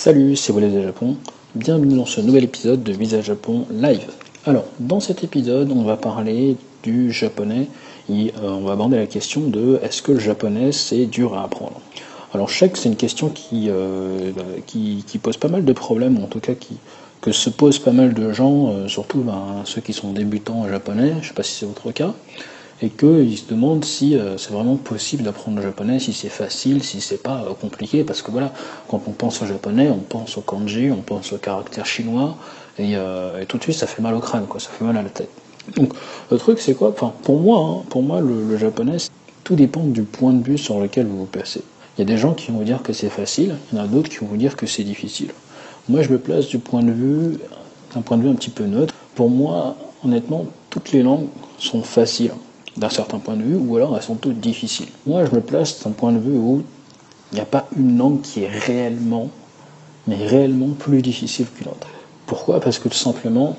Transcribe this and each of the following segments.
Salut, c'est Visa Japon. Bienvenue dans ce nouvel épisode de Visa Japon Live. Alors, dans cet épisode, on va parler du japonais et euh, on va aborder la question de est-ce que le japonais c'est dur à apprendre? Alors, je sais que c'est une question qui, euh, qui, pose pas mal de problèmes, ou en tout cas que se posent pas mal de gens, euh, surtout ben, ceux qui sont débutants en japonais, je sais pas si c'est votre cas et qu'ils se demandent si euh, c'est vraiment possible d'apprendre le japonais, si c'est facile, si c'est pas euh, compliqué, parce que voilà, quand on pense au japonais, on pense au kanji, on pense au caractère chinois, et, euh, et, tout de suite ça fait mal au crâne, quoi, ça fait mal à la tête. Donc le truc c'est quoi? Enfin pour moi, hein, pour moi le, le japonais, tout dépend du point de vue sur lequel vous vous placez. Il y a des gens qui vont vous dire que c'est facile, il y en a d'autres qui vont vous dire que c'est difficile. Moi je me place du point de vue, d'un point de vue un petit peu neutre. Pour moi, honnêtement, toutes les langues sont faciles d'un certain point de vue, ou alors elles sont toutes difficiles. Moi, je me place d'un point de vue où il n'y a pas une langue qui est réellement, mais réellement plus difficile qu'une autre. Pourquoi? Parce que tout simplement,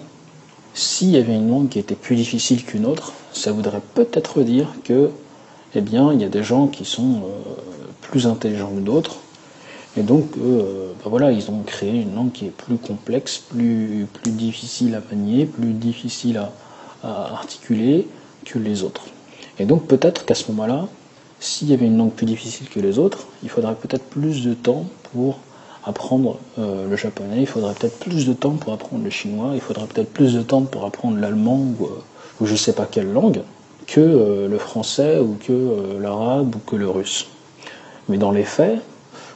s'il y avait une langue qui était plus difficile qu'une autre, ça voudrait peut-être dire que, eh bien, il y a des gens qui sont euh, plus intelligents que d'autres, et donc, euh, ben voilà, ils ont créé une langue qui est plus complexe, plus, difficile à manier, plus difficile à articuler, que les autres. Et donc peut-être qu'à ce moment-là, s'il y avait une langue plus difficile que les autres, il faudrait peut-être plus de temps pour apprendre euh, le japonais, il faudrait peut-être plus de temps pour apprendre le chinois, il faudrait peut-être plus de temps pour apprendre l'allemand ou, euh, je sais pas quelle langue que euh, le français ou que l'arabe ou que le russe. Mais dans les faits,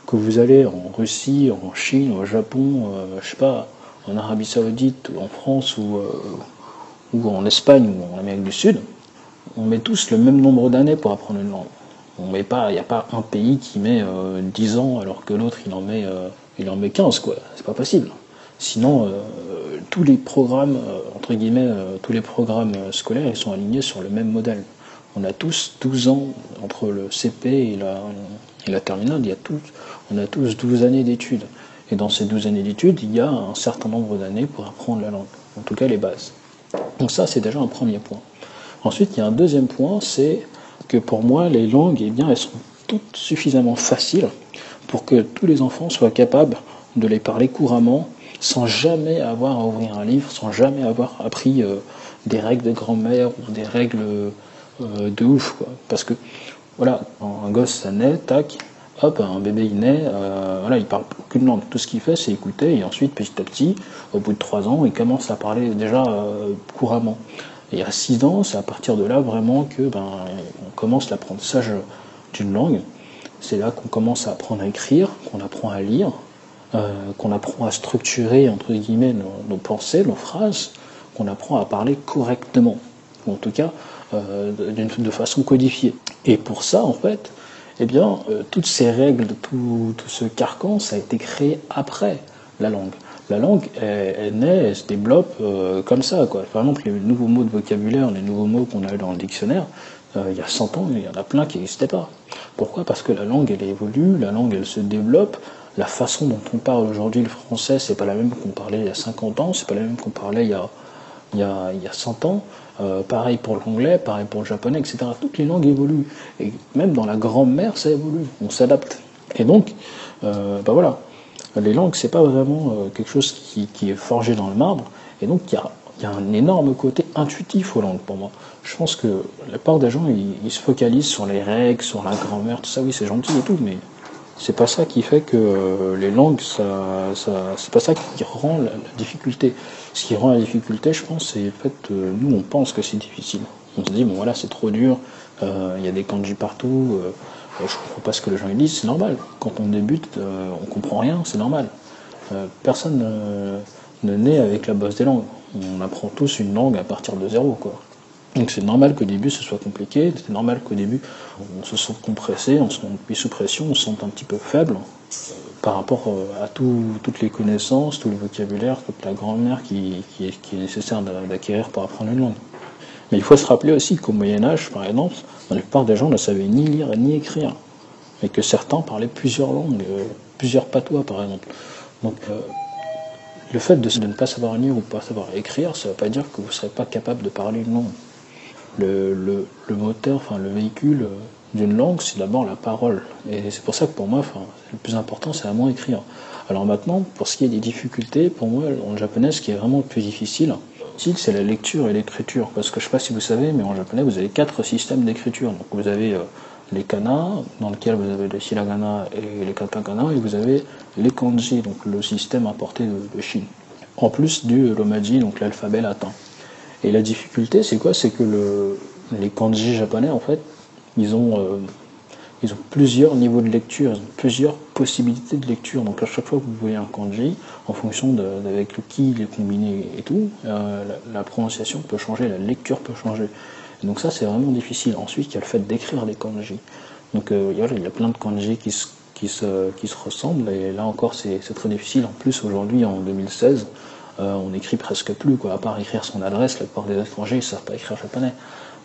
que vous allez en Russie, en Chine, au Japon, je sais pas, en Arabie Saoudite ou en France ou en Espagne ou en Amérique du Sud, on met tous le même nombre d'années pour apprendre une langue. On met pas, il n'y a pas un pays qui met euh, 10 ans alors que l'autre il en met, euh, il en met 15 quoi. C'est pas possible. Sinon, euh, tous les programmes entre guillemets, tous les programmes scolaires ils sont alignés sur le même modèle. On a tous 12 ans entre le CP et la, et terminale. Il y a tous, on a tous 12 années d'études. Et dans ces 12 années d'études, il y a un certain nombre d'années pour apprendre la langue. En tout cas, les bases. Donc ça, c'est déjà un premier point. Ensuite, il y a un deuxième point, c'est que pour moi, les langues, eh bien, elles sont toutes suffisamment faciles pour que tous les enfants soient capables de les parler couramment, sans jamais avoir à ouvrir un livre, sans jamais avoir appris euh, des règles de grand-mère ou des règles euh, de ouf. Parce que, voilà, un gosse, ça naît, tac, hop, un bébé il naît, euh, voilà, il parle aucune langue. Tout ce qu'il fait, c'est écouter, et ensuite, petit à petit, au bout de trois ans, il commence à parler déjà euh, Et à 6 ans, c'est à partir de là vraiment que ben, on commence l'apprentissage d'une langue. C'est là qu'on commence à apprendre à écrire, qu'on apprend à lire, euh, qu'on apprend à structurer entre guillemets nos, pensées, nos phrases, qu'on apprend à parler correctement, ou en tout cas euh, de, de façon codifiée. Et pour ça, en fait, eh bien, euh, toutes ces règles, tout, tout, ce carcan, ça a été créé après la langue. La langue, elle, naît, elle se développe euh, comme ça. Quoi. Par exemple, les nouveaux mots de vocabulaire, les nouveaux mots qu'on a eu dans le dictionnaire, euh, il y a 100 ans, il y en a plein qui n'existaient pas. Pourquoi? Parce que la langue, elle évolue, la langue, elle se développe. La façon dont on parle aujourd'hui le français, c'est pas la même qu'on parlait il y a 50 ans, c'est pas la même qu'on parlait il y a, il y a, il y a 100 ans. Euh, pareil pour l'anglais, pareil pour le japonais, etc. Toutes les langues évoluent. Et même dans la grammaire, ça évolue. On s'adapte. Et donc, euh, bah voilà. Les langues, c'est pas vraiment euh, quelque chose qui, est forgé dans le marbre. Et donc, il y a, un énorme côté intuitif aux langues pour moi. Je pense que la part des gens, ils, se focalisent sur les règles, sur la grammaire, tout ça. Oui, c'est gentil et tout, mais c'est pas ça qui fait que euh, les langues, ça, ça c'est pas ça qui rend la, difficulté. Ce qui rend la difficulté, je pense, c'est le fait nous, on pense que c'est difficile. On se dit, bon voilà, c'est trop dur, euh, il y a des kanji partout, je comprends pas ce que les gens disent, c'est normal. Quand on débute, euh, on comprend rien, c'est normal. Euh, personne ne, ne naît avec la base des langues. On apprend tous une langue à partir de zéro. Donc c'est normal qu'au début ce soit compliqué, c'est normal qu'au début on se sente compressé, on se sente mis sous pression, on se sente un petit peu faible euh, par rapport euh, à tout, toutes les connaissances, tout le vocabulaire, toute la grammaire qui, qui est nécessaire d'acquérir pour apprendre une langue. Mais il faut se rappeler aussi qu'au Moyen Âge, par exemple, la plupart des gens ne savaient ni lire ni écrire, et que certains parlaient plusieurs langues, euh, plusieurs patois par exemple. Donc euh, le fait de, ne pas savoir lire ou pas savoir écrire, ça ne veut pas dire que vous ne serez pas capable de parler une langue le, moteur, enfin le véhicule d'une langue, c'est d'abord la parole. Et c'est pour ça que pour moi, enfin, le plus important, c'est vraiment écrire. Alors maintenant, pour ce qui est des difficultés, pour moi, en japonais, ce qui est vraiment le plus difficile, c'est la lecture et l'écriture. Parce que je ne sais pas si vous savez, mais en japonais, vous avez quatre systèmes d'écriture. Donc vous avez euh, les kana, dans lequel vous avez les hiragana et les katakana, et vous avez les kanji, donc le système importé de, Chine. En plus du romaji, donc l'alphabet latin. Et la difficulté, c'est quoi? C'est que le, les kanji japonais, en fait, ils ont, euh, ils ont plusieurs niveaux de lecture, ils ont plusieurs possibilités de lecture. Donc à chaque fois que vous voyez un kanji, en fonction d'avec le qui il est combiné et tout, euh, la, prononciation peut changer, la lecture peut changer. donc ça, c'est vraiment difficile. Ensuite, il y a le fait d'écrire les kanji. Donc euh, il y a plein de kanji qui se, qui se, qui se ressemblent, et là encore, c'est très difficile. En plus, aujourd'hui, en 2016, on écrit presque plus, quoi. À part écrire son adresse, la plupart des étrangers ne savent pas écrire japonais.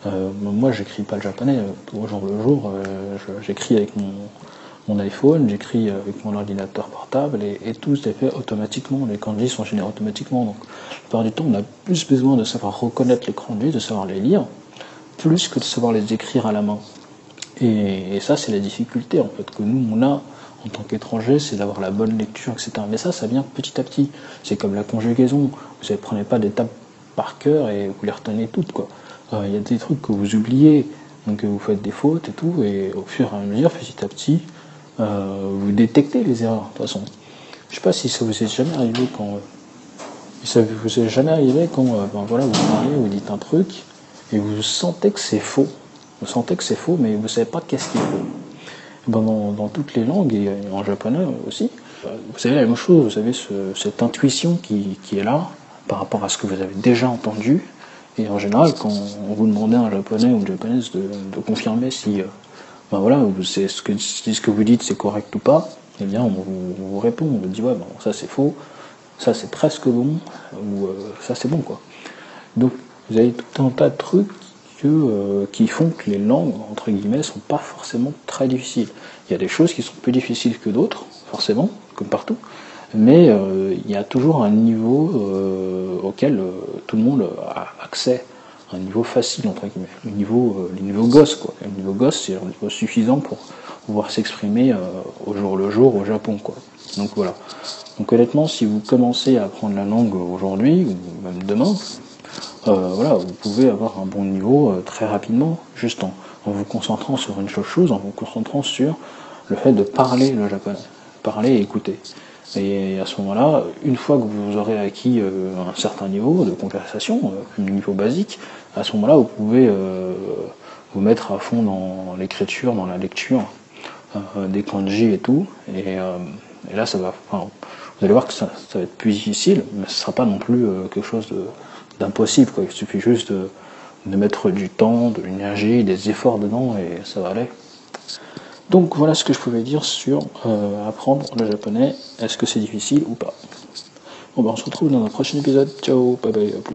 Euh, moi, j'écris pas le japonais au jour le jour. Euh, j'écris avec mon, iPhone, j'écris avec mon ordinateur portable et, tout est fait automatiquement. Les kanji sont générés automatiquement. Donc, la plupart du temps, on a plus besoin de savoir reconnaître les kanji, de savoir les lire, plus que de savoir les écrire à la main. Et, et ça, c'est la difficulté en fait que nous on a en tant qu'étranger, c'est d'avoir la bonne lecture, etc. Mais ça, ça vient petit à petit. C'est comme la conjugaison. Vous ne prenez pas des tables par cœur et vous les retenez toutes, quoi. Euh, il y a des trucs que vous oubliez, donc vous faites des fautes et tout, et au fur et à mesure, petit à petit, euh, vous détectez les erreurs. De toute façon, je sais pas si ça vous est jamais arrivé quand ça vous est jamais arrivé quand euh, ben voilà vous parlez, vous dites un truc et vous sentez que c'est faux. Vous sentez que c'est faux, mais vous savez pas qu'est-ce qu'il faut. Ben dans, dans, toutes les langues et en japonais aussi, vous savez la même chose. Vous avez ce, cette intuition qui, qui est là par rapport à ce que vous avez déjà entendu et en général, quand on vous demandait à un japonais ou une japonaise de, confirmer si, euh, ben voilà, c'est ce que, vous dites c'est correct ou pas, eh bien on vous, répond, on vous dit ouais, bon, ça c'est faux, ça c'est presque bon, ou euh, ça c'est bon quoi. Donc vous avez tout un tas de trucs euh, qui font que les langues, entre guillemets, sont pas forcément très difficiles. Il y a des choses qui sont plus difficiles que d'autres, forcément, comme partout, mais euh, il y a toujours un niveau euh, auquel euh, tout le monde a accès, un niveau facile entre guillemets, le niveau, le niveau gosse quoi. Le niveau gosse c'est un niveau suffisant pour pouvoir s'exprimer au jour le jour au Japon quoi. Donc voilà. Donc honnêtement, si vous commencez à apprendre la langue aujourd'hui ou même demain, voilà, vous pouvez avoir un bon niveau très rapidement, juste en, vous concentrant sur une chose, en vous concentrant sur le fait de parler le japonais, parler et écouter. Et à ce moment-là, une fois que vous aurez acquis euh, un certain niveau de conversation, euh, un niveau basique, à ce moment-là, vous pouvez euh, vous mettre à fond dans l'écriture, dans la lecture des kanji et tout. Et, là, ça va. vous allez voir que ça, va être plus difficile, mais ce sera pas non plus quelque chose d'impossible. Il suffit juste de, de mettre du temps, de l'énergie, des efforts dedans, et ça va aller. Donc voilà ce que je pouvais dire sur euh, apprendre le japonais. Est-ce que c'est difficile ou pas? Bon ben on se retrouve dans un prochain épisode. Ciao, bye bye, à plus.